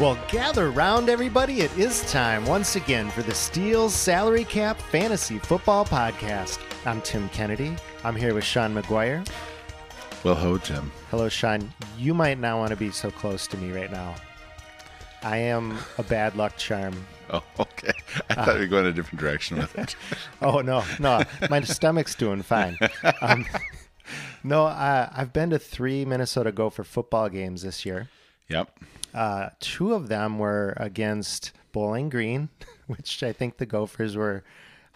Well, gather round, everybody. It is time once again for the Steele's Salary Cap Fantasy Football Podcast. I'm Tim Kennedy. I'm here with Sean McGuire. Well, ho, Tim. Hello, Sean. You might not want to be so close to me right now. I am a bad luck charm. Oh, okay. I thought you were going a different direction with it. Oh no, no, my stomach's doing fine. Um, no, uh, I've been to three Minnesota Gopher football games this year. Yep. Uh, two of them were against Bowling Green, which I think the Gophers were,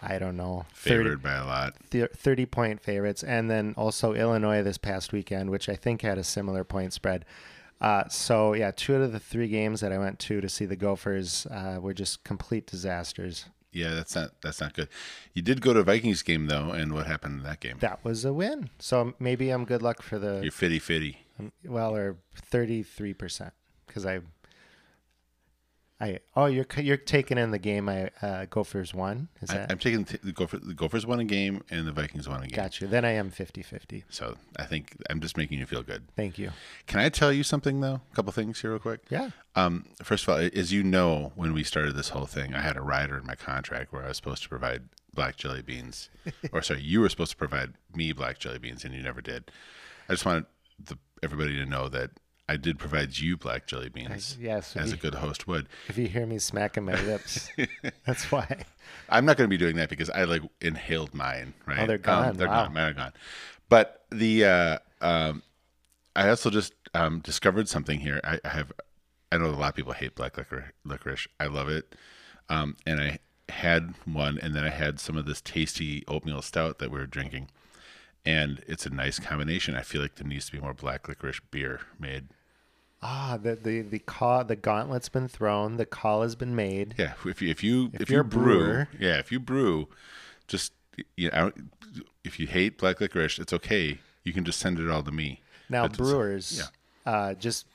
I don't know, 30, Favored by a lot. thir- 30 point favorites. And then also Illinois this past weekend, which I think had a similar point spread. Uh, so, yeah, two out of the three games that I went to to see the Gophers uh, were just complete disasters. Yeah, that's not that's not good. You did go to a Vikings game though, and what happened in that game? That was a win. So maybe I'm good luck for the You're fitty fitty. well, or thirty three percent because I, I oh you're you're taking in the game I uh, Gophers won is I, that I'm taking the, Gopher, the Gophers won a game and the Vikings won a game. got you then I am 50-50. So I think I'm just making you feel good. Thank you. Can I tell you something though? A couple things here, real quick. Yeah. Um, first of all, as you know, when we started this whole thing, I had a rider in my contract where I was supposed to provide black jelly beans, or sorry, you were supposed to provide me black jelly beans, and you never did. I just wanted the, everybody to know that I did provide you black jelly beans, yes, as a good host would. If you hear me smacking my lips, that's why. I'm not going to be doing that because I like inhaled mine. Right? Oh, they're gone. Um, they're Wow. gone. Mine are gone. But the uh, um, I also just um, discovered something here. I, I have I know a lot of people hate black licor- licorice. I love it, um, and I had one, and then I had some of this tasty oatmeal stout that we were drinking, and it's a nice combination. I feel like there needs to be more black licorice beer made. Ah, the the the call the gauntlet's been thrown. The call has been made. Yeah, if you if you if, you're you brew, brewer. yeah, if you brew, just you know, if you hate black licorice, it's okay. You can just send it all to me. Now, But brewers, uh, just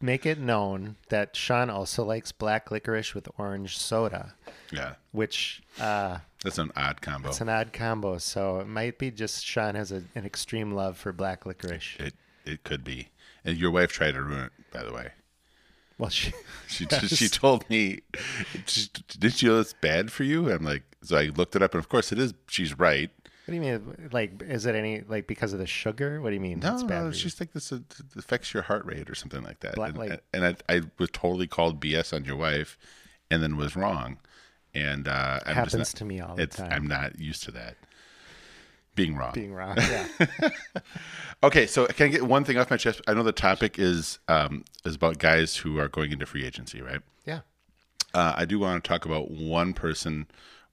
make it known that Sean also likes black licorice with orange soda, Yeah, which uh, that's an odd combo. it's an odd combo. So it might be just Sean has a, an extreme love for black licorice. it it could be. And your wife tried to ruin it, by the way. Well, she, She Yes. she told me, "Did you know it's bad for you?" I'm like, so I looked it up, and of course it is. She's right. what do you mean? Like, is it any like because of the sugar? What do you mean? No, it's bad no, you? she's like this uh, affects your heart rate or something like that. Black- and like- and I, I was totally called BS on your wife, and then was wrong. And uh, I'm Happens not, to me all the it's, time. I'm not used to that being wrong. being wrong. Yeah. okay, so can I get one thing off my chest? I know the topic is um, is about guys who are going into free agency, right? yeah. Uh, I do want to talk about one person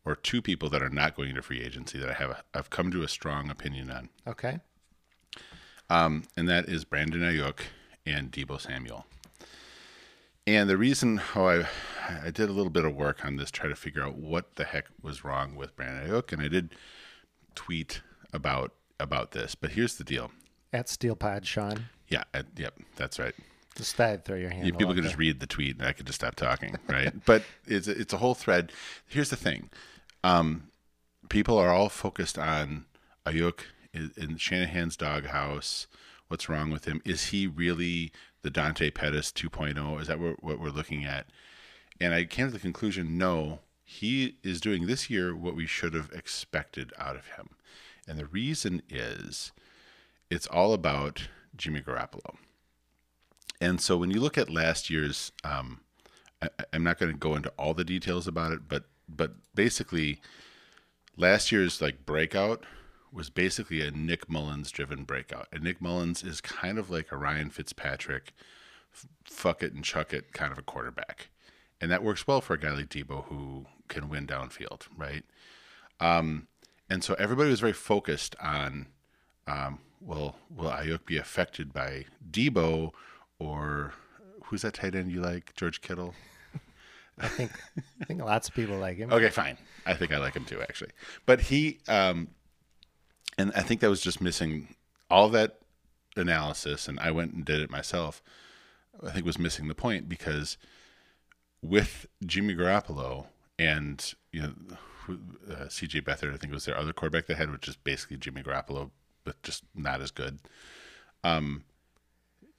or two people that are not going into free agency that I have I've come to a strong opinion on, Okay. um, and that is Brandon Aiyuk and Deebo Samuel. And the reason how I I did a little bit of work on this, try to figure out what the heck was wrong with Brandon Aiyuk, and I did tweet about about this. But here's the deal. At Steel Pod, Sean. Yeah, I, yep, that's right. Just I'd throw your hand. Yeah, people can just read the tweet and I could just stop talking, right? but it's it's a whole thread. Here's the thing: um, people are all focused on Ayuk in, in Shanahan's doghouse. What's wrong with him? Is he really the Dante Pettis 2.0? Is that what, what we're looking at? And I came to the conclusion: no, he is doing this year what we should have expected out of him. And the reason is, it's all about Jimmy Garoppolo. And so when you look at last year's, um, I, I'm not going to go into all the details about it, but but basically, last year's like breakout was basically a Nick Mullens driven breakout. And Nick Mullens is kind of like a Ryan Fitzpatrick, f- fuck it and chuck it kind of a quarterback, and that works well for a guy like Deebo who can win downfield, right? Um, and so everybody was very focused on um, will will Aiyuk be affected by Deebo or who's that tight end you like? George Kittle. I think I think lots of people like him. Okay, fine. I think I like him too, actually. But he, um, and I think that was just missing all that analysis, and I went and did it myself. I think was missing the point because with Jimmy Garoppolo and you know uh, C.J. Beathard, I think it was their other quarterback they had, which is basically Jimmy Garoppolo, but just not as good. Um,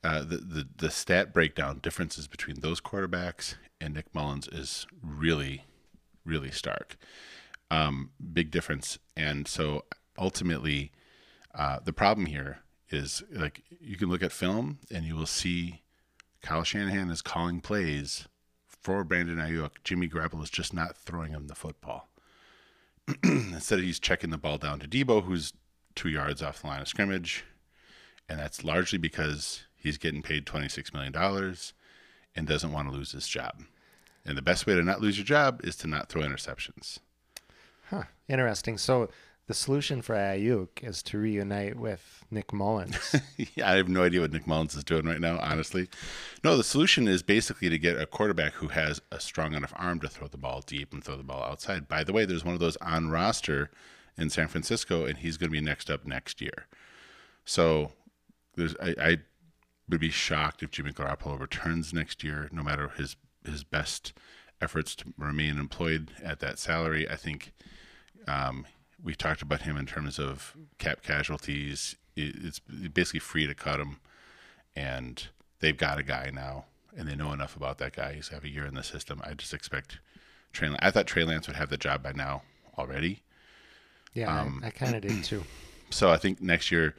uh, the, the the stat breakdown differences between those quarterbacks and Nick Mullens is really, really stark. Um, big difference, and so ultimately, uh, the problem here is like you can look at film and you will see Kyle Shanahan is calling plays for Brandon Aiyuk. Jimmy Garoppolo is just not throwing him the football. Instead, he's checking the ball down to Deebo, who's two yards off the line of scrimmage, and that's largely because he's getting paid twenty six million dollars and doesn't want to lose his job. And the best way to not lose your job is to not throw interceptions. Huh. Interesting. So the solution for Aiyuk is to reunite with Nick Mullens. yeah, I have no idea what Nick Mullens is doing right now, honestly. No, the solution is basically to get a quarterback who has a strong enough arm to throw the ball deep and throw the ball outside. By the way, there's one of those on roster in San Francisco, and he's going to be next up next year. So there's I, I would be shocked if Jimmy Garoppolo returns next year, no matter his his best efforts to remain employed at that salary. I think um, we talked about him in terms of cap casualties. It's basically free to cut him, and they've got a guy now, and they know enough about that guy. He's have a year in the system. I just expect Trey. I thought Trey Lance would have the job by now already. Yeah, um, I, I kind of did too. So I think next year,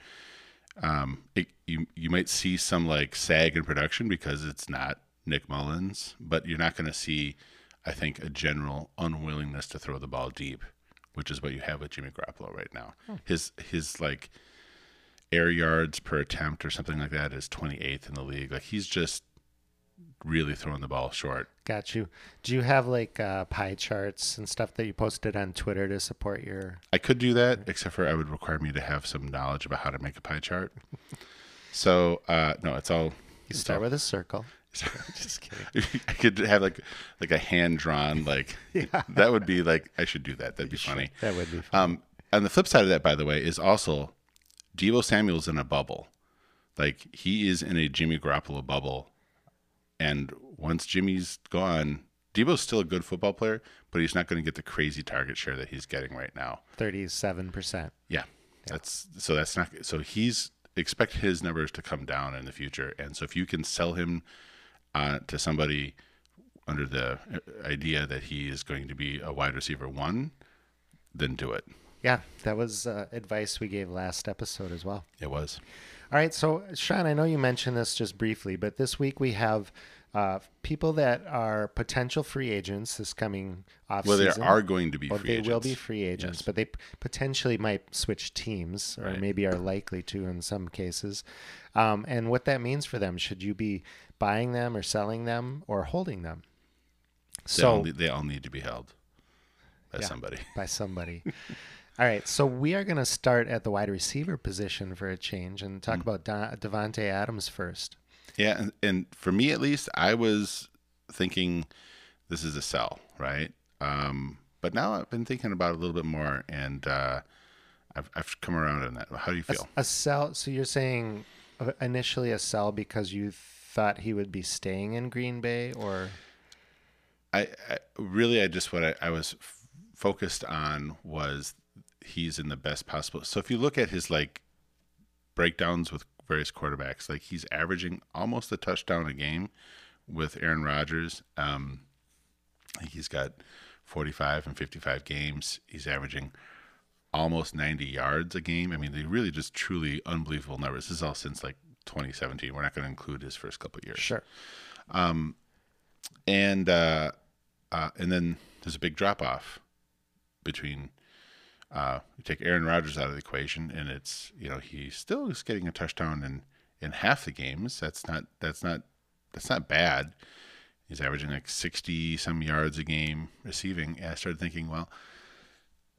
um, it, you you might see some like sag in production because it's not Nick Mullens, but you're not going to see, I think, a general unwillingness to throw the ball deep which is what you have with Jimmy Garoppolo right now. Hmm. His his like air yards per attempt or something like that is 28th in the league. Like he's just really throwing the ball short. Got you. Do you have like uh, pie charts and stuff that you posted on Twitter to support your? I could do that, except for I would require me to have some knowledge about how to make a pie chart. so uh, no, it's all. You start all, with a circle. Just kidding. I could have like like a hand drawn like yeah. that would be like I should do that. That'd be funny. That would be funny. Um, on the flip side of that, by the way, is also Deebo Samuel's in a bubble. Like he is in a Jimmy Garoppolo bubble, and once Jimmy's gone, Deebo's still a good football player, but he's not going to get the crazy target share that he's getting right now. Thirty-seven percent. Yeah, that's so. That's not so. He's expect his numbers to come down in the future, and so if you can sell him uh, to somebody under the idea that he is going to be a wide receiver one, then do it. Yeah, that was uh, advice we gave last episode as well. It was. All right, so Sean, I know you mentioned this just briefly, but this week we have uh, people that are potential free agents this coming off well, season. there are going to be free they agents. will be free agents, yes. but they potentially might switch teams, or right. maybe are likely to in some cases. Um, and what that means for them, should you be buying them or selling them or holding them? They so all, they all need to be held by yeah, somebody. By somebody. all right, so we are going to start at the wide receiver position for a change and talk mm. about Davante Adams first. Yeah, and, and for me at least, I was thinking this is a sell, right? Um, but now I've been thinking about it a little bit more, and uh, I've I've come around on that. How do you feel? A, a sell. So you're saying uh, initially a sell because you thought he would be staying in Green Bay, or I, I really I just what I, I was f- focused on was he's in the best possible. So if you look at his like breakdowns with various quarterbacks. Like he's averaging almost a touchdown a game with Aaron Rodgers. Um, he's got 45 and 55 games. He's averaging almost 90 yards a game. I mean, they really just truly unbelievable numbers. This is all since like 2017. We're not going to include his first couple years. Sure. Um, and uh, uh, and then there's a big drop off between uh, you take Aaron Rodgers out of the equation, and it's you know he still is getting a touchdown in in half the games. That's not that's not that's not bad. He's averaging like sixty some yards a game receiving. And I started thinking, well,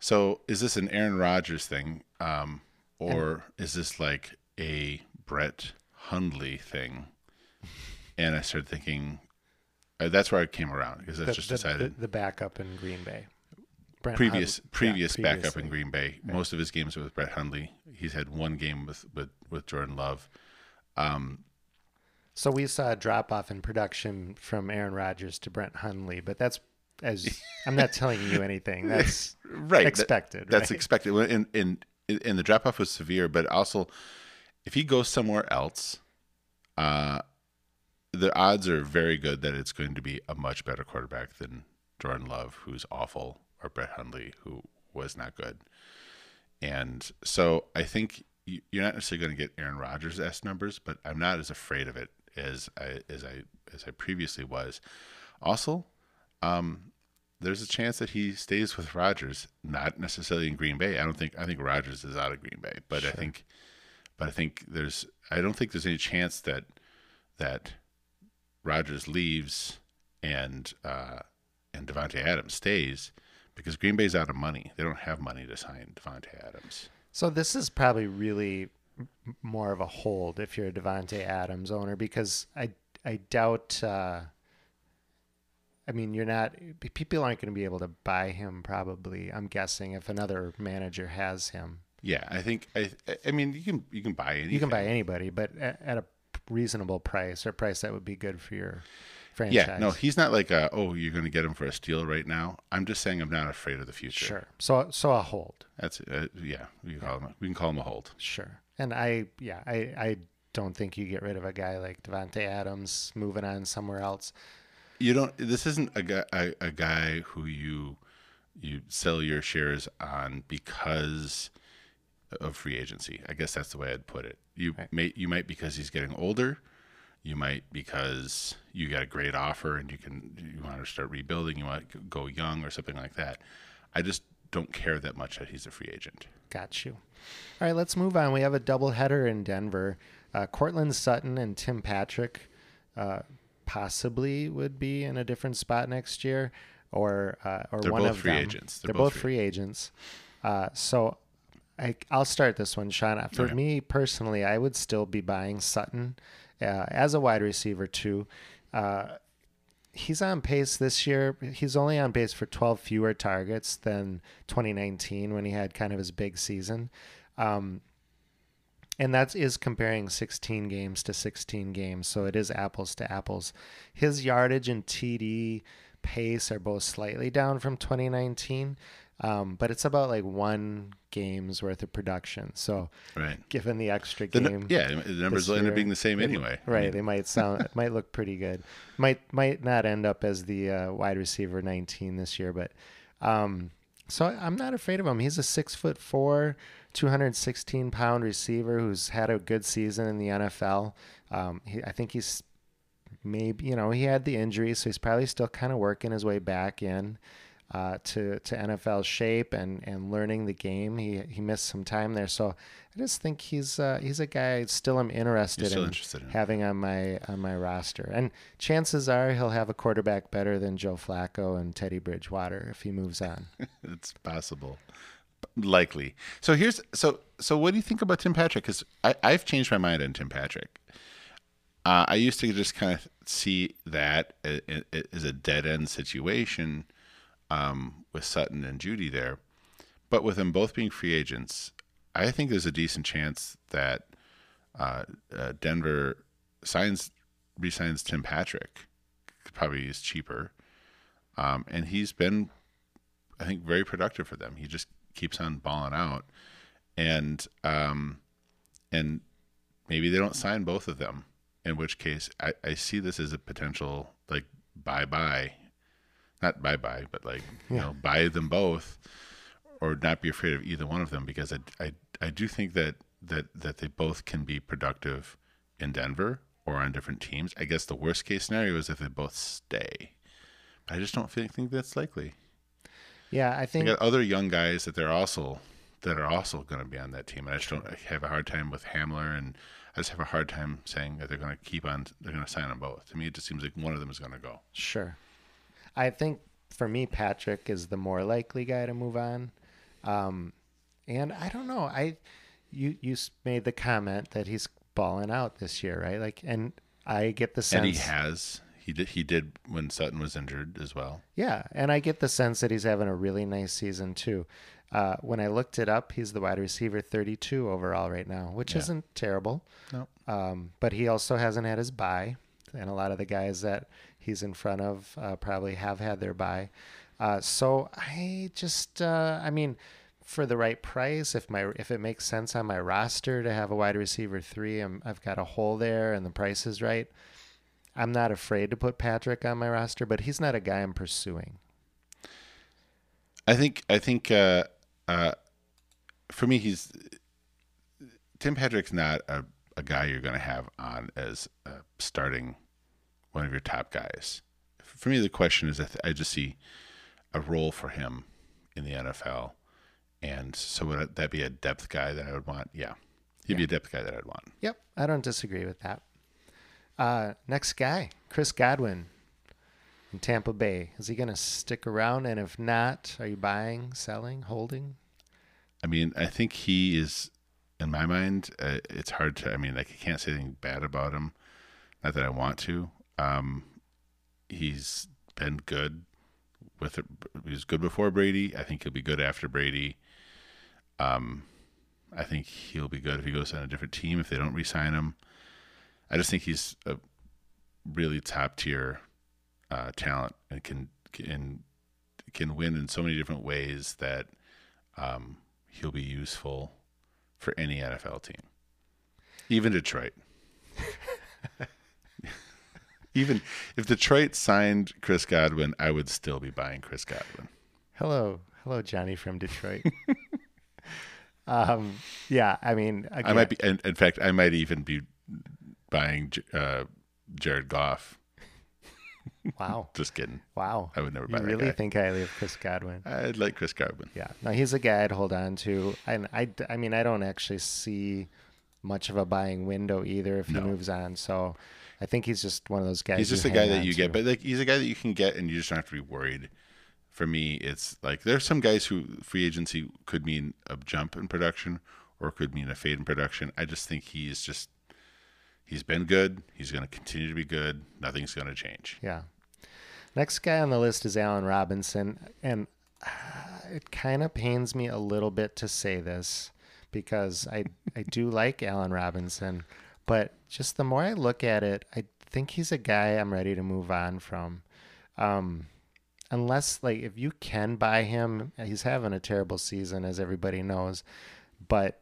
so is this an Aaron Rodgers thing? Um, or is this like a Brett Hundley thing? And I started thinking, uh, that's where I came around because I just the- decided the, the backup in Green Bay. Brent previous Hud- yeah, previous backup in Green Bay. Most of his games were with Brett Hundley. He's had one game with with with Jordan Love. Um, So we saw a drop off in production from Aaron Rodgers to Brett Hundley, but that's as I'm not telling you anything. That's right, that- expected. that's right? expected. And and and the drop off was severe, but also if he goes somewhere else, uh, the odds are very good that it's going to be a much better quarterback than Jordan Love, who's awful, or Brett Hundley, who was not good. And so I think you- you're not necessarily going to get Aaron Rodgers s numbers, but I'm not as afraid of it as I as I as I previously was. Also, um, there's a chance that he stays with Rodgers, not necessarily in Green Bay. I don't think I think Rodgers is out of Green Bay, but I think, but I think there's I don't think there's any chance that that Rodgers leaves and uh, and Davante Adams stays because Green Bay's out of money. They don't have money to sign Davante Adams. So this is probably really more of a hold if you're a Davante Adams owner because I I doubt. Uh, I mean, you're not. People aren't going to be able to buy him. Probably, I'm guessing if another manager has him, Yeah, I think I I mean you can you can buy anything. you can buy anybody, but at, at a reasonable price or price that would be good for your franchise. Yeah, no, he's not like a, oh, you're going to get him for a steal right now. I'm just saying I'm not afraid of the future. Sure. So so a hold. That's uh, yeah. We can call him. We can call him a hold. Sure. And I yeah I I don't think you get rid of a guy like Davante Adams moving on somewhere else. You don't. This isn't a guy a, a guy who you you sell your shares on because of free agency. I guess that's the way I'd put it. You may you might because he's getting older. You might because you got a great offer and you can you want to start rebuilding. You want to go young or something like that. I just don't care that much that he's a free agent. Got you. All right, let's move on. We have a doubleheader in Denver. Uh, Courtland Sutton and Tim Patrick uh, possibly would be in a different spot next year, or uh, or They're one both of free them. agents. They're, They're both both free agents. Uh, so I, I'll start this one, Sean. For Okay. me personally, I would still be buying Sutton uh, as a wide receiver too. Uh, he's on pace this year. He's only on pace for 12 fewer targets than 2019 when he had kind of his big season. Um, and that is comparing 16 games to 16 games. So it is apples to apples. His yardage and TD pace are both slightly down from 2019, um, but it's about like one game's worth of production. So Right. given the extra The, game, yeah, the numbers will end up being the same anyway. I Right. mean, they might sound it might look pretty good. Might might not end up as the uh, wide receiver 19 this year, but um, so I'm not afraid of him. He's a six foot four, 216 pound receiver who's had a good season in the NFL. Um, he, I think he's maybe you know he had the injury, so he's probably still kind of working his way back in uh, to to NFL shape and and learning the game. He he missed some time there, so I just think he's uh, he's a guy I still am interested still in interested in. having on my on my roster. And chances are he'll have a quarterback better than Joe Flacco and Teddy Bridgewater if he moves on. it's possible likely so here's so so what do you think about tim patrick because i've changed my mind on tim patrick uh, i used to just kind of see that a- as a dead-end situation um, with sutton and Jeudy there but with them both being free agents i think there's a decent chance that uh, uh, denver signs resigns tim patrick probably is cheaper um, and he's been I think very productive for them. He just keeps on balling out, and um, and maybe they don't sign both of them. In which case, I, I see this as a potential like bye bye, not bye bye, but like you know buy them both, or not be afraid of either one of them because I I, I do think that that that they both can be productive in Denver or on different teams. I guess the worst case scenario is if they both stay. But I just don't think, think that's likely. Yeah, I They think got other young guys that they're also that are also going to be on that team. And I just don't I have a hard time with Hamler, and I just have a hard time saying that they're going to keep on. They're going to sign them both. To me, it just seems like one of them is going to go. Sure. I think for me, Patrick is the more likely guy to move on. Um, and I don't know. I you you made the comment that he's balling out this year, right? Like, and I get the sense And he has. He did. He did when Sutton was injured as well. Yeah, and I get the sense that he's having a really nice season too. Uh, when I looked it up, he's the wide receiver 32 overall right now, which Yeah. isn't terrible. No. Um, but he also hasn't had his bye, and a lot of the guys that he's in front of uh, probably have had their buy. Uh, so I just, uh, I mean, for the right price, if my if it makes sense on my roster to have a wide receiver three, I'm, I've got a hole there, and the price is right. I'm not afraid to put Patrick on my roster, but he's not a guy I'm pursuing. I think. I think. Uh, uh, for me, he's Tim Patrick's not a, a guy you're going to have on as uh, starting one of your top guys. For me, the question is, I, th- I just see a role for him in the NFL, and so would that be a depth guy that I would want? Yeah, he'd be a depth guy that I'd want. Yep, I don't disagree with that. Uh, next guy, Chris Godwin in Tampa Bay. Is he going to stick around? And if not, are you buying, selling, holding? I mean, I think he is, in my mind, uh, it's hard to. I mean, like, I can't say anything bad about him. Not that I want to. Um, he's been good with it. He was good before Brady. I think he'll be good after Brady. Um, I think he'll be good if he goes on a different team if they don't re-sign him. I just think he's a really top tier uh, talent and can can can win in so many different ways that um, he'll be useful for any NFL team, even Detroit. even if Detroit signed Chris Godwin, I would still be buying Chris Godwin. Hello, hello, Johnny from Detroit. um, yeah, I mean, I might be, in, in fact, I might even be buying uh, Jared Goff. Wow, Just kidding. wow. I would never You buy that really guy. think highly of Chris Godwin? I'd like Chris Godwin. Yeah, no, he's a guy I'd hold on to. And I, I mean, I don't actually see much of a buying window either if No. he moves on. So I think he's just one of those guys. He's just you a guy that you to. get, but like he's a guy that you can get, and you just don't have to be worried. For me, it's like there's some guys who free agency could mean a jump in production or could mean a fade in production. I just think he's just he's been good. He's going to continue to be good. Nothing's going to change. Yeah. Next guy on the list is Allen Robinson, and uh, it kind of pains me a little bit to say this because I I do like Allen Robinson, but just the more I look at it, I think he's a guy I'm ready to move on from. Um, unless like if you can buy him, he's having a terrible season as everybody knows, but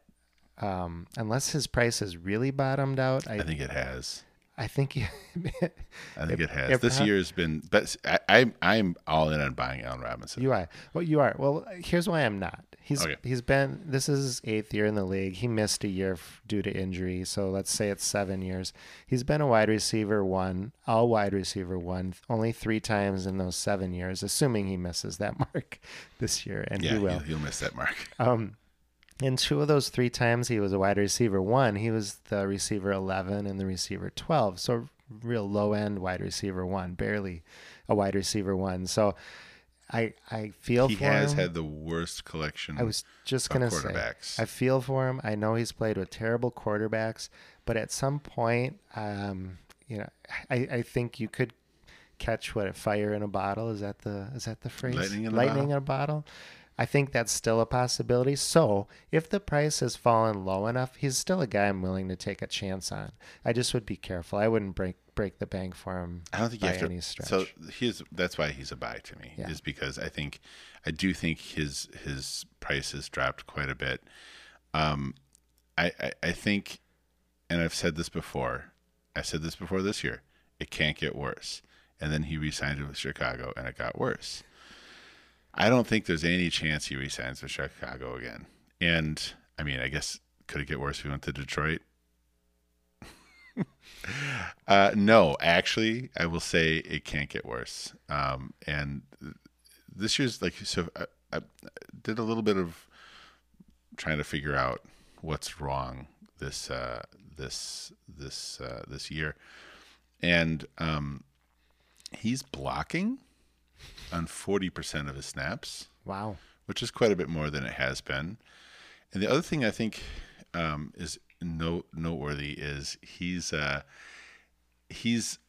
um, unless his price has really bottomed out, I I think it has. I think I think it has. if this perha- year has been, but I, I I'm all in on buying Allen Robinson. You are. Well, you are. Well, here's why I'm not. He's Okay. he's been. This is his eighth year in the league. He missed a year f- due to injury, so let's say it's seven years. He's been a wide receiver one, all wide receiver one, only three times in those seven years, assuming he misses that mark this year, and yeah, he will. He'll, he'll miss that mark. Um, in two of those three times he was a wide receiver one, he was the receiver 11 and the receiver 12. So real low end wide receiver one, barely a wide receiver one. So I I feel He for has him. had the worst collection. I was just gonna say. I feel for him. I know he's played with terrible quarterbacks, but at some point, um, you know, I, I think you could catch what a fire in a bottle. Is that the is that the phrase? Lightning in a Lightning bottle? in a bottle. I think that's still a possibility. So if the price has fallen low enough, he's still a guy I'm willing to take a chance on. I just would be careful. I wouldn't break break the bank for him I don't think you by have to. any stretch. So he's that's why he's a buy to me Yeah. is because I think I do think his his price has dropped quite a bit. Um, I, I I think, and I've said this before. I said this before this year. It can't get worse. And then he re-signed with Chicago, and it got worse. I don't think there's any chance he re-signs with Chicago again. And I mean, I guess could it get worse if he went to Detroit? Uh, no, actually, I will say it can't get worse. Um, and this year's like so. I, I did a little bit of trying to figure out what's wrong this uh, this this uh, this year, and um, he's blocking on forty percent of his snaps wow. which is quite a bit more than it has been. And the other thing I think um, is note noteworthy is he's uh, he's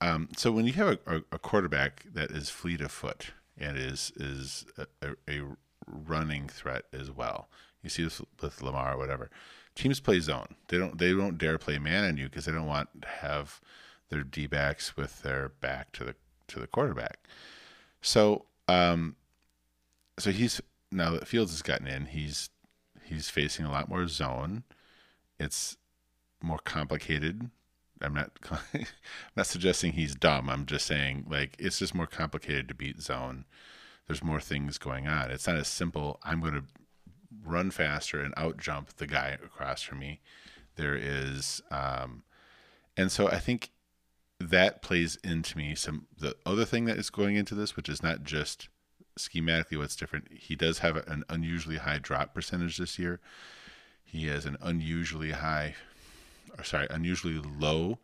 um, so when you have a, a, a, quarterback that is fleet of foot and is is a, a, running threat as well, you see this with Lamar or whatever. Teams play zone. They don't they don't dare play man on you because they don't want to have their D backs with their back to the to the quarterback. So um, so he's now that Fields has gotten in, he's he's facing a lot more zone. It's more complicated I'm not I'm not suggesting he's dumb. I'm just saying like it's just more complicated to beat zone. There's more things going on. It's not as simple. I'm going to run faster and out jump the guy across from me. There is, um, and so I think that plays into me some the other thing that is going into this, which is not just schematically what's different. He does have an unusually high drop percentage this year. He has an unusually high or sorry, unusually low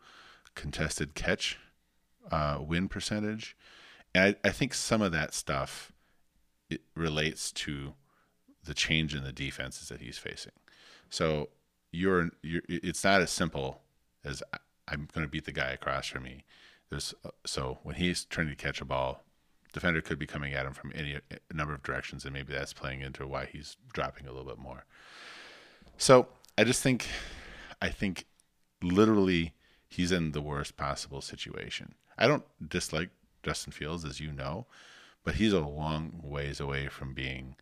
contested catch uh, win percentage. And I, I think some of that stuff it relates to the change in the defenses that he's facing. So you're, you're it's not as simple as I'm going to beat the guy across from me. There's uh, so when he's trying to catch a ball, defender could be coming at him from any number of directions, and maybe that's playing into why he's dropping a little bit more. So I just think, I think literally he's in the worst possible situation. I don't dislike Justin Fields, as you know, but he's a long ways away from being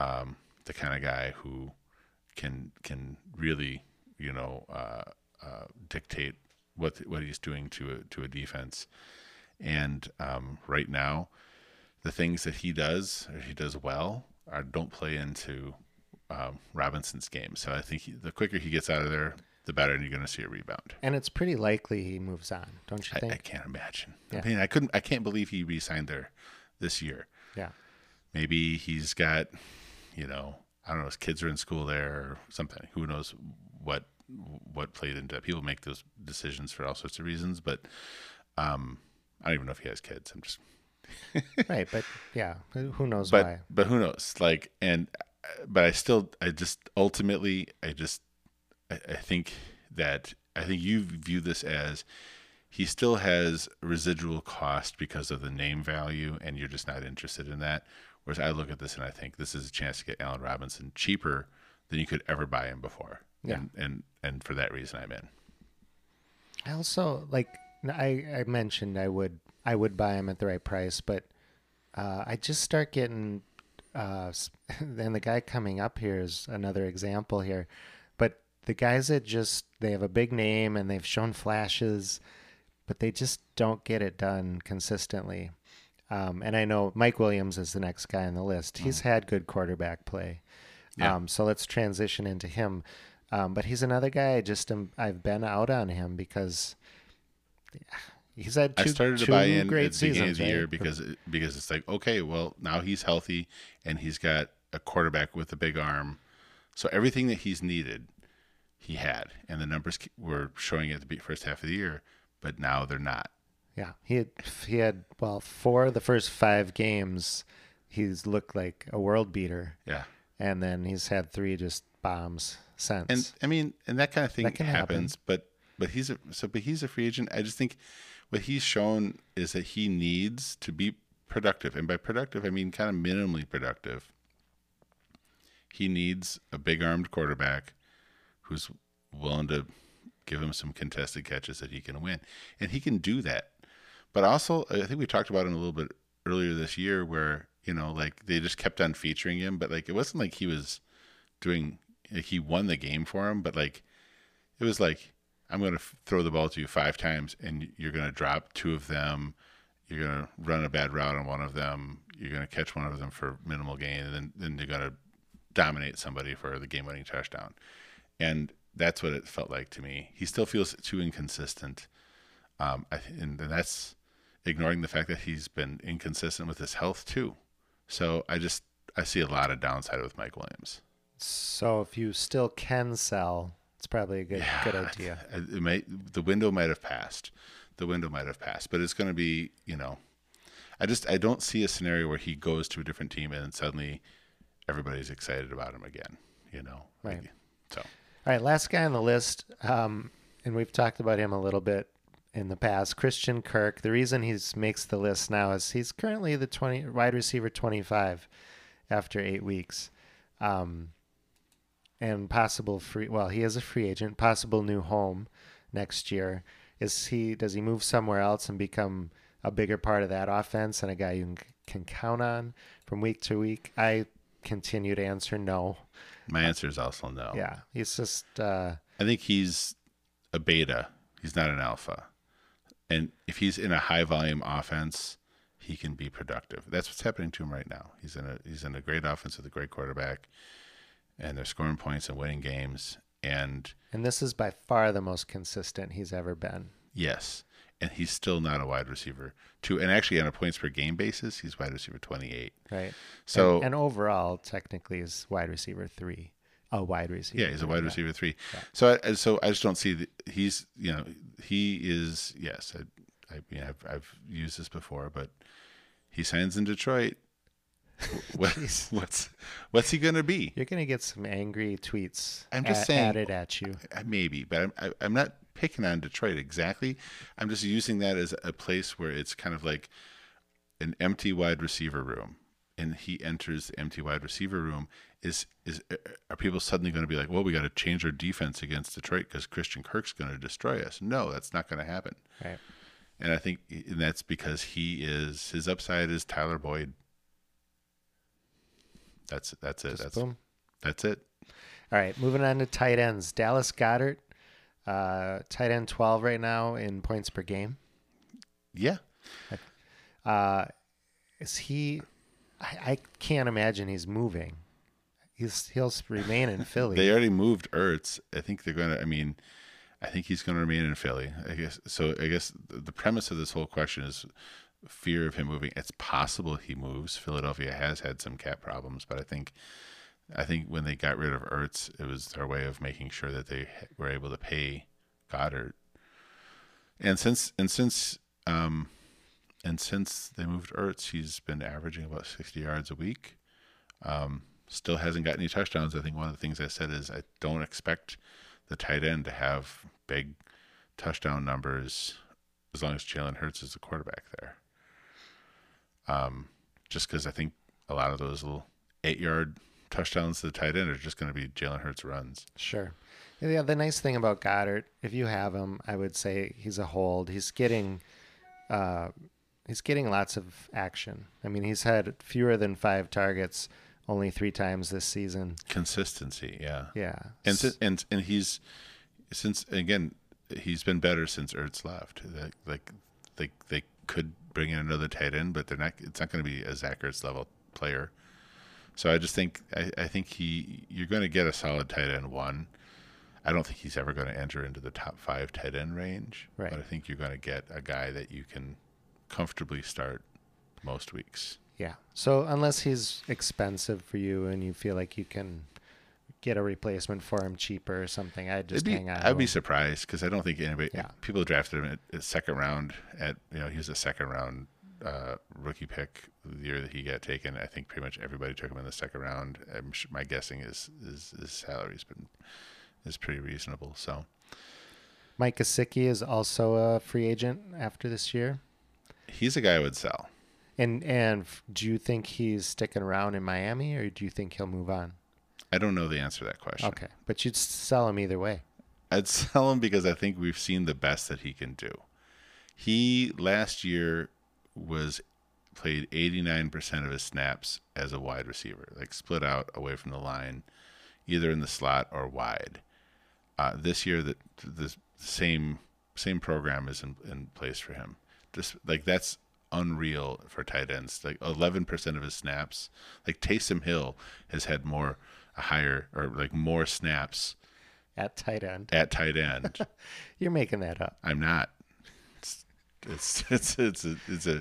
um, the kind of guy who can can really, you know, uh, uh, dictate what what he's doing to a, to a defense. And um, right now, the things that he does or he does well are don't play into um, Robinson's game. So I think he, the quicker he gets out of there, the better you're going to see a rebound. And it's pretty likely he moves on, don't you think? I, I can't imagine. Yeah. I mean, I couldn't. I can't believe he re-signed there this year. Yeah. Maybe he's got, you know, I don't know. His kids are in school there or something. Who knows what what played into it? People make those decisions for all sorts of reasons, but um, I don't even know if he has kids. I'm just right, but yeah, who knows but, why? But who knows? Like, and but I still, I just ultimately, I just I, I think that I think you view this as he still has residual cost because of the name value, and you're just not interested in that. Whereas I look at this and I think this is a chance to get Allen Robinson cheaper than you could ever buy him before. Yeah. And and, and for that reason I'm in. I also like I, I mentioned I would I would buy them at the right price, but uh, I just start getting uh, and the guy coming up here is another example here but the guys that just they have a big name and they've shown flashes, but they just don't get it done consistently. Um, and I know Mike Williams is the next guy on the list. He's mm. had good quarterback play. Yeah. Um, so let's transition into him. Um, but he's another guy. I just am, I've been out on him because he's had two, I started to buy in great at the beginning of the right? year because because it's like okay, well now he's healthy and he's got a quarterback with a big arm, so everything that he's needed he had, and the numbers were showing at the first half of the year, but now they're not. Yeah, he had he had well four of the first five games, he's looked like a world beater. Yeah, and then he's had three just bombs since. And I mean, and that kind of thing happens, happen. but but he's a so but he's a free agent. I just think what he's shown is that he needs to be productive, and by productive I mean kind of minimally productive. He needs a big armed quarterback who's willing to give him some contested catches that he can win. And he can do that. But also, I think we talked about him a little bit earlier this year where, you know, like they just kept on featuring him, but like it wasn't like he was doing, he won the game for him, but like it was like, I'm going to f- throw the ball to you five times and you're going to drop two of them. You're going to run a bad route on one of them. You're going to catch one of them for minimal gain. And then, then you're going to dominate somebody for the game winning touchdown. And that's what it felt like to me. He still feels too inconsistent. Um, and that's ignoring the fact that he's been inconsistent with his health too. So I just I see a lot of downside with Mike Williams. So if you still can sell, it's probably a good yeah, good idea. It might the window might have passed. The window might have passed, but it's going to be you know, I just I don't see a scenario where he goes to a different team and suddenly everybody's excited about him again. You know, right? So All right, last guy on the list, um, and we've talked about him a little bit in the past. Christian Kirk. The reason he makes the list now is he's currently the twenty wide receiver twenty five after eight weeks, um, and possible free. Well, he is a free agent. Possible new home next year. Is he? Does he move somewhere else and become a bigger part of that offense and a guy you can, count on from week to week? I continue to answer no. My answer is also no. Yeah, he's just. Uh, I think he's a beta. He's not an alpha. And if he's in a high volume offense, he can be productive. That's what's happening to him right now. He's in a he's in a great offense with a great quarterback, and they're scoring points and winning games. And and this is by far the most consistent he's ever been. Yes, and he's still not a wide receiver. Two, and actually on a points per game basis, he's wide receiver twenty eight. Right. So and, and overall, technically, is wide receiver three. A wide receiver. Yeah, he's a wide receiver three. Yeah. So, I, so I just don't see that he's. You know, he is. Yes, I, I mean, I've, I've used this before, but he signs in Detroit. what, what's what's he gonna be? You're gonna get some angry tweets. I'm just saying added at you. Uh, maybe, but I'm I, am i am not picking on Detroit exactly. I'm just using that as a place where it's kind of like an empty wide receiver room, and he enters the empty wide receiver room. Is is uh, uh, are people suddenly going to be like, well, we got to change our defense against Detroit because Christian Kirk's going to destroy us? No, that's not going to happen. Right. And I think and that's because he is his upside is Tyler Boyd. That's that's it. Just that's boom. That's it. All right, moving on to tight ends. Dallas Goedert, uh, tight end twelve right now in points per game. Yeah. Uh, is he? I, I can't imagine he's moving. He's he'll remain in Philly. they already moved Ertz. I think they're going to. I mean, I think he's going to remain in Philly. I guess so. I guess the premise of this whole question is fear of him moving. It's possible he moves. Philadelphia has had some cap problems, but I think I think when they got rid of Ertz, it was their way of making sure that they were able to pay Goedert. And since and since um, and since they moved Ertz, he's been averaging about 60 yards a week. Um, still hasn't got any touchdowns. I think one of the things I said is I don't expect the tight end to have big touchdown numbers as long as Jalen Hurts is the quarterback there. Um, just because I think a lot of those little eight yard touchdowns to the tight end are just going to be Jalen Hurts runs. Sure. Yeah, the nice thing about Goedert, if you have him, I would say he's a hold. He's getting, uh, he's getting lots of action. I mean, he's had fewer than five targets only three times this season. Consistency, yeah, yeah, and and and he's since again he's been better since Ertz left. Like like they they could bring in another tight end, but they're not. It's not going to be a Zach Ertz level player. So I just think I, I think he you're going to get a solid tight end one. I don't think he's ever going to enter into the top five tight end range, right. but I think you're going to get a guy that you can comfortably start most weeks. Yeah. So unless he's expensive for you and you feel like you can get a replacement for him cheaper or something, I'd just be, hang on. I'd be surprised because I don't think anybody. Yeah. People drafted him at, at, second round. At you know he was a second round uh, rookie pick the year that he got taken. I think pretty much everybody took him in the second round. Sure, my guessing is is his salary's been is pretty reasonable. So. Mike Gesicki is also a free agent after this year. He's a guy I would sell. And and do you think he's sticking around in Miami, or do you think he'll move on? I don't know the answer to that question. Okay, but you'd sell him either way. I'd sell him because I think we've seen the best that he can do. He last year was played 89% of his snaps as a wide receiver, like split out away from the line, either in the slot or wide. Uh, this year, that the same same program is in, in place for him. Just like that's unreal for tight ends. Like 11% of his snaps. Like Taysom Hill has had more, a higher, or like more snaps at tight end. At tight end. You're making that up. I'm not. It's it's it's a it's a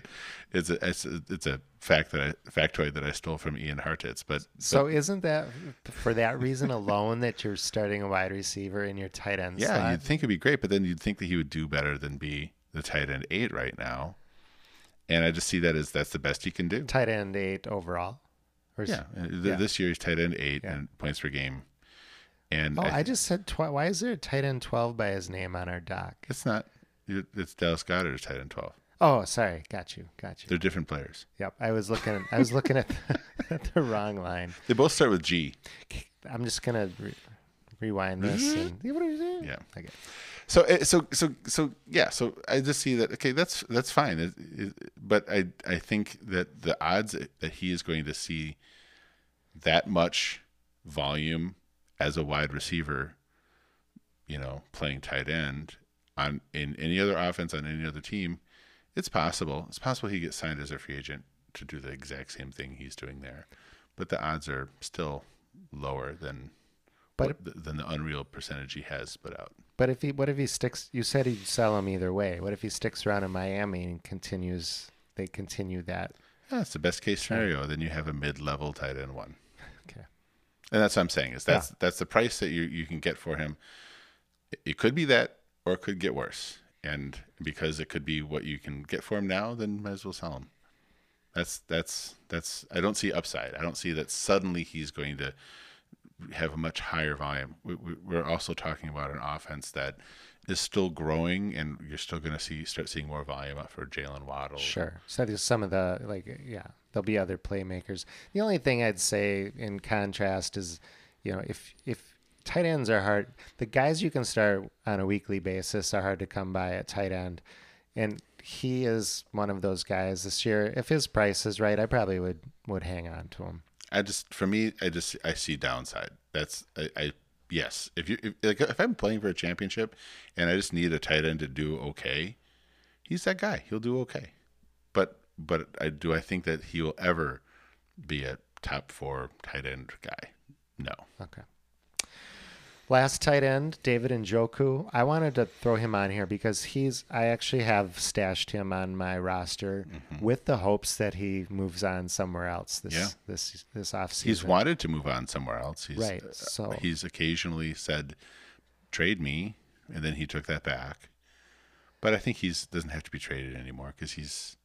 it's a it's a, it's a fact that I factoid that I stole from Ian Hartitz. But, but so isn't that for that reason alone that you're starting a wide receiver in your tight end? Yeah, slot? you'd think it'd be great, but then you'd think that he would do better than be the tight end eight right now and I just see that as that's the best he can do. Tight end eight overall. Yeah, uh, yeah. this year he's tight end eight yeah. and points per game. And Oh, I, I, just said tw- why is there a tight end 12 by his name on our doc? it's not. It's Dallas Goedert is tight end twelve. Oh, sorry. Got you. Got you. They're different players. Yep. I was looking at I was looking at the, at the wrong line. They both start with G. I'm just going to re- rewind this mm-hmm. and Yeah, what are you doing? Yeah. Okay. So eh, so so so yeah. So I just see that okay, that's that's fine. It, it, but I I think that the odds that he is going to see that much volume as a wide receiver, you know, playing tight end on in any other offense on any other team, it's possible. It's possible he gets signed as a free agent to do the exact same thing he's doing there, but the odds are still lower than But- what, than the unreal percentage he has put out. But if he what if he sticks you said he'd sell him either way. What if he sticks around in Miami and continues they continue that? Yeah, it's the best case scenario. Then you have a mid-level tight end one, Okay. and that's what I'm saying is that's that's the price that you you can get for him. It- It could be that, or it could get worse. And because it could be what you can get for him now, then might as well sell him. That's that's that's. I don't see upside. I don't see that suddenly he's going to have a much higher volume. We, we, we're also talking about an offense that is still growing, and you're still going to see start seeing more volume up for Jaylen Waddle. Sure. So there's some of the like yeah, there'll be other playmakers. The only thing I'd say in contrast is, you know, if if tight ends are hard, the guys you can start on a weekly basis are hard to come by at tight end. And he is one of those guys this year. If his price is right, I probably would would hang on to him. I just for me, I just I see downside. That's I, I yes. If you if, like if I'm playing for a championship and I just need a tight end to do okay, he's that guy. He'll do okay. But but I do I think that he will ever be a top four tight end guy? No. Okay. Last tight end, David Njoku. I wanted to throw him on here because he's. I actually have stashed him on my roster with the hopes that he moves on somewhere else this Yeah. this this offseason. He's wanted to move on somewhere else. He's, Right, uh, so- he's occasionally said, "Trade me," and then he took that back. But I think he's doesn't have to be traded anymore because he's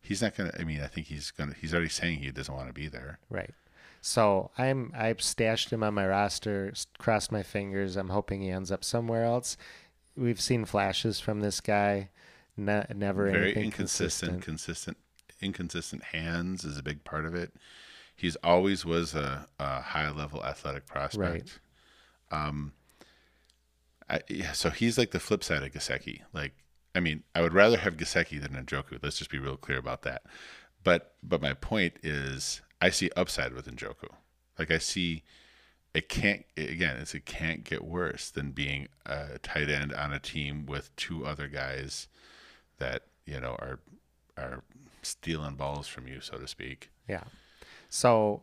he's not gonna. I mean, I think he's gonna. He's already saying he doesn't want to be there. right. So I'm I've stashed him on my roster. Crossed my fingers. I'm hoping he ends up somewhere else. We've seen flashes from this guy. Ne- never Very inconsistent. consistent. Consistent. Inconsistent hands is a big part of it. He's always was a, a high level athletic prospect. Right. Um, I, yeah, so he's like the flip side of Gesicki. Like, I mean, I would rather have Gesicki than Njoku. Let's just be real clear about that. But but my point is, I see upside with Njoku. Like I see, it can't again. It's it can't get worse than being a tight end on a team with two other guys that you know are are stealing balls from you, so to speak. Yeah. So,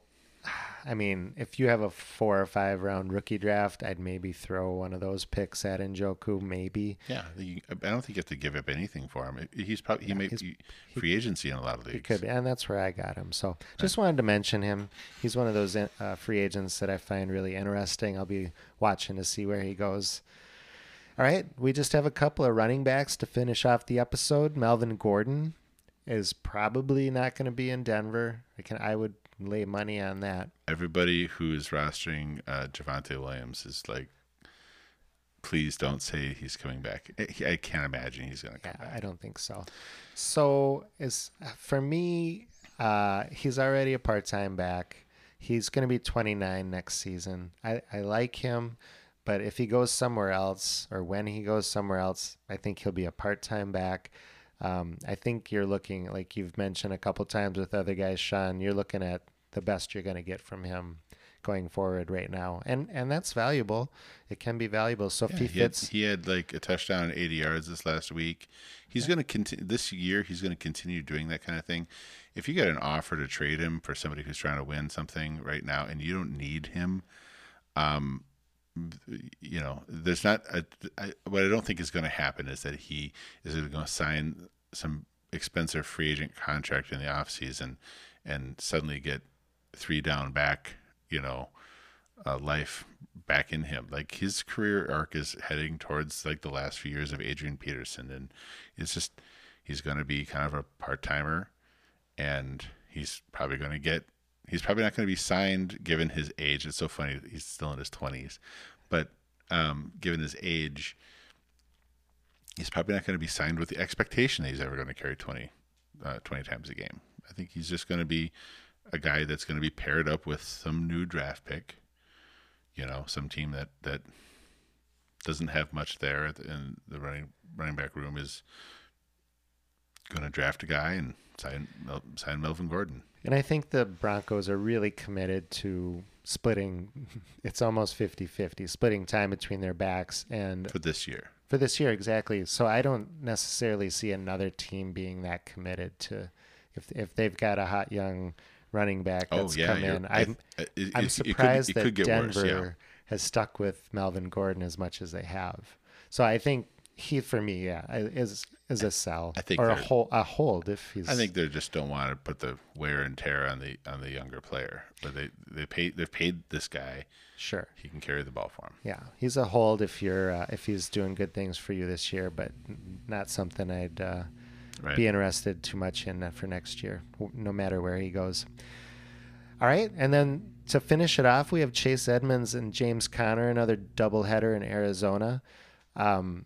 I mean, if you have a four or five round rookie draft, I'd maybe throw one of those picks at Njoku, maybe. Yeah, you, I don't think you have to give up anything for him. He's probably he may be free agency in a lot of leagues. He could be, and that's where I got him. So, just wanted to mention him. He's one of those uh, free agents that I find really interesting. I'll be watching to see where he goes. All right, we just have a couple of running backs to finish off the episode. Melvin Gordon is probably not going to be in Denver. I can I would lay money on that. Everybody who is rostering uh, Javonte Williams is like, please don't say he's coming back. I, I can't imagine he's going to come Yeah, back. I don't think so. So is for me, uh, he's already a part-time back. He's going to be 29 next season. I, I like him, but if he goes somewhere else or when he goes somewhere else, I think he'll be a part-time back. Um, I think you're looking, like you've mentioned a couple times with other guys, Sean. You're looking at the best you're going to get from him going forward right now, and and that's valuable. It can be valuable. So if Yeah, he he, had, he had like a touchdown and 80 yards this last week. He's going to continue this year. He's going to continue doing that kind of thing. If you get an offer to trade him for somebody who's trying to win something right now, and you don't need him, um, you know, there's not a, I, what I don't think is going to happen is that he is going to sign some expensive free agent contract in the off season and suddenly get three down back, you know, uh, life back in him. Like his career arc is heading towards like the last few years of Adrian Peterson, and it's just he's going to be kind of a part timer, and he's probably going to get He's probably not going to be signed given his age. It's so funny. He's still in his 20s. But um, given his age, he's probably not going to be signed with the expectation that he's ever going to carry 20, uh, 20 times a game. I think he's just going to be a guy that's going to be paired up with some new draft pick, you know, some team that, that doesn't have much there and the running running back room is going to draft a guy and sign sign Melvin Gordon. And I think the Broncos are really committed to splitting it's almost 50-50 splitting time between their backs and for this year. For this year exactly. So I don't necessarily see another team being that committed to if if they've got a hot young running back oh, that's oh, yeah, come in. I'm uh, I'm surprised it could that Denver worse, yeah. has stuck with Melvin Gordon as much as they have. So I think he for me, yeah, is is a sell I think or a hold a hold if he's. I think they just don't want to put the wear and tear on the on the younger player, but they they paid they've paid this guy. Sure, he can carry the ball for him. Yeah, he's a hold if you're uh, if he's doing good things for you this year, but not something I'd uh, right. be interested too much in for next year, no matter where he goes. All right, and then to finish it off, we have Chase Edmonds and James Conner, another doubleheader in Arizona. Um,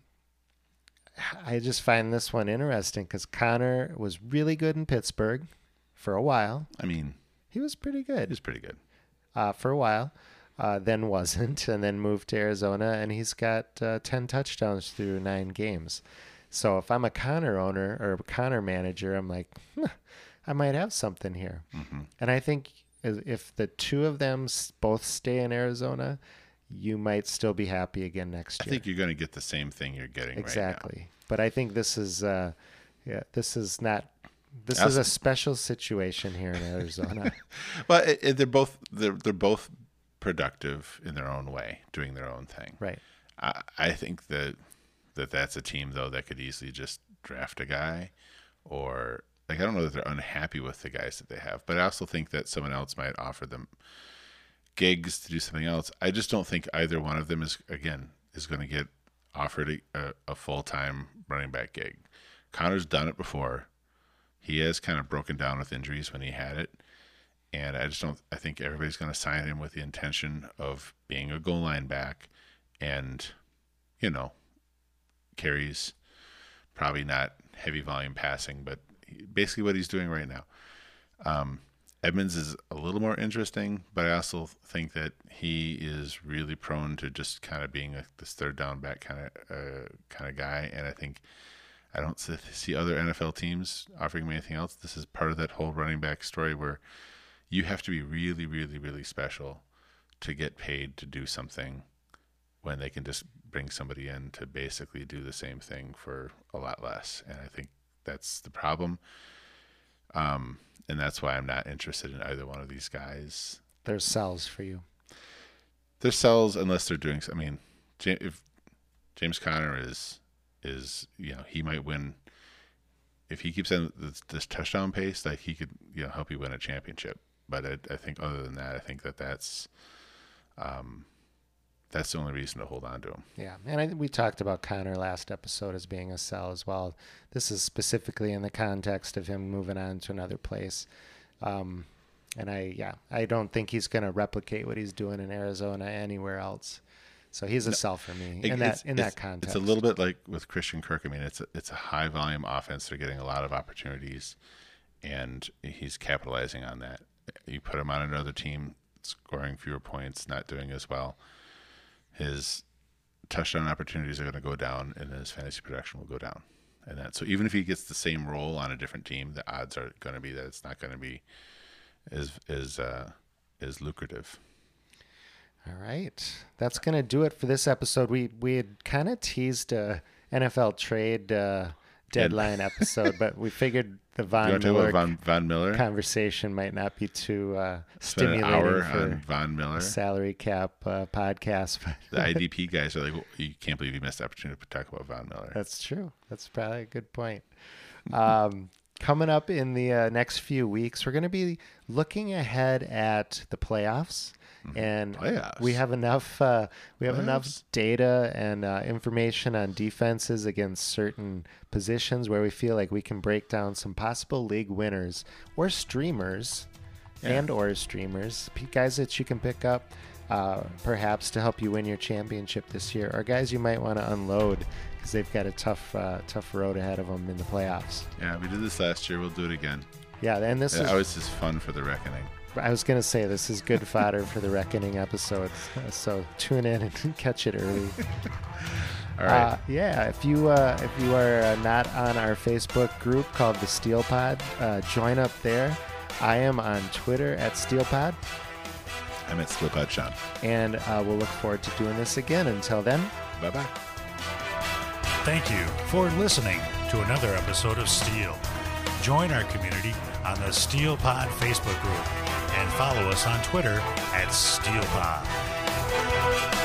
I just find this one interesting because Conner was really good in Pittsburgh for a while. I mean, he was pretty good. He was pretty good uh, for a while. Uh, then wasn't, and then moved to Arizona, and he's got uh, ten touchdowns through nine games. So if I'm a Conner owner or a Conner manager, I'm like, huh, I might have something here. Mm-hmm. And I think if the two of them both stay in Arizona, you might still be happy again next year. I think you're going to get the same thing you're getting exactly. Right but I think this is, uh, yeah, this is not. This is a special situation here in Arizona. well, it, it, they're both they're they're both productive in their own way, doing their own thing. Right. I, I think that that that's a team though that could easily just draft a guy, or like I don't know that they're unhappy with the guys that they have, but I also think that someone else might offer them gigs to do something else. I just don't think either one of them is again is going to get offered a, a full time running back gig. Conner's done it before. He has kind of broken down with injuries when he had it. And I just don't I think everybody's going to sign him with the intention of being a goal line back and, you know, carries probably not heavy volume passing, but basically what he's doing right now. Um, Edmonds is a little more interesting, but I also think that he is really prone to just kind of being a, this third down back kind of uh, kind of guy. And I think I don't see other NFL teams offering him anything else. This is part of that whole running back story where you have to be really, really, really special to get paid to do something when they can just bring somebody in to basically do the same thing for a lot less. And I think that's the problem. Um, and that's why I'm not interested in either one of these guys. There's sells for you. There's sells unless they're doing. I mean, if James Conner is is you know he might win if he keeps in this, this touchdown pace, like he could you know help you win a championship. But I, I think other than that, I think that that's um, that's the only reason to hold on to him. Yeah, and I, we talked about Conner last episode as being a sell as well. This is specifically in the context of him moving on to another place. Um, and I, yeah, I don't think he's going to replicate what he's doing in Arizona anywhere else. So he's a no, sell for me in that in that context. It's a little bit like with Christian Kirk. I mean, it's a, it's a high volume offense. They're getting a lot of opportunities, and he's capitalizing on that. You put him on another team, scoring fewer points, not doing as well his touchdown opportunities are going to go down and his fantasy production will go down. And that so even if he gets the same role on a different team, the odds are going to be that it's not going to be as as uh, as lucrative. All right, that's going to do it for this episode. We we had kind of teased a NFL trade uh, deadline episode, but we figured the Von Miller, Von, Von, Miller conversation might not be too uh, stimulating an hour for on Von Miller salary cap uh, podcast. the IDP guys are like, well, you can't believe you missed the opportunity to talk about Von Miller. That's true. That's probably a good point. Um, coming up in the uh, next few weeks, we're going to be looking ahead at the playoffs. And Playoffs. we have enough uh, we have Playoffs. enough data and uh, information on defenses against certain positions where we feel like we can break down some possible league winners or streamers Yeah. and or streamers, guys that you can pick up uh, perhaps to help you win your championship this year, or guys you might want to unload because they've got a tough uh, tough road ahead of them in the playoffs. Yeah, we did this last year. We'll do it again. Yeah, and this Yeah, is was just fun for the reckoning. I was gonna say this is good fodder for the reckoning episode, so tune in and catch it early. All right. Uh, yeah, if you uh, if you are uh, not on our Facebook group called the Steel Pod, uh, join up there. I am on Twitter at Steel Pod. I'm at Steelpod Sean. and uh, we'll look forward to doing this again. Until then, Bye bye. Thank you for listening to another episode of Steel. Join our community on the Steel Pod Facebook group and follow us on Twitter at SteelPod.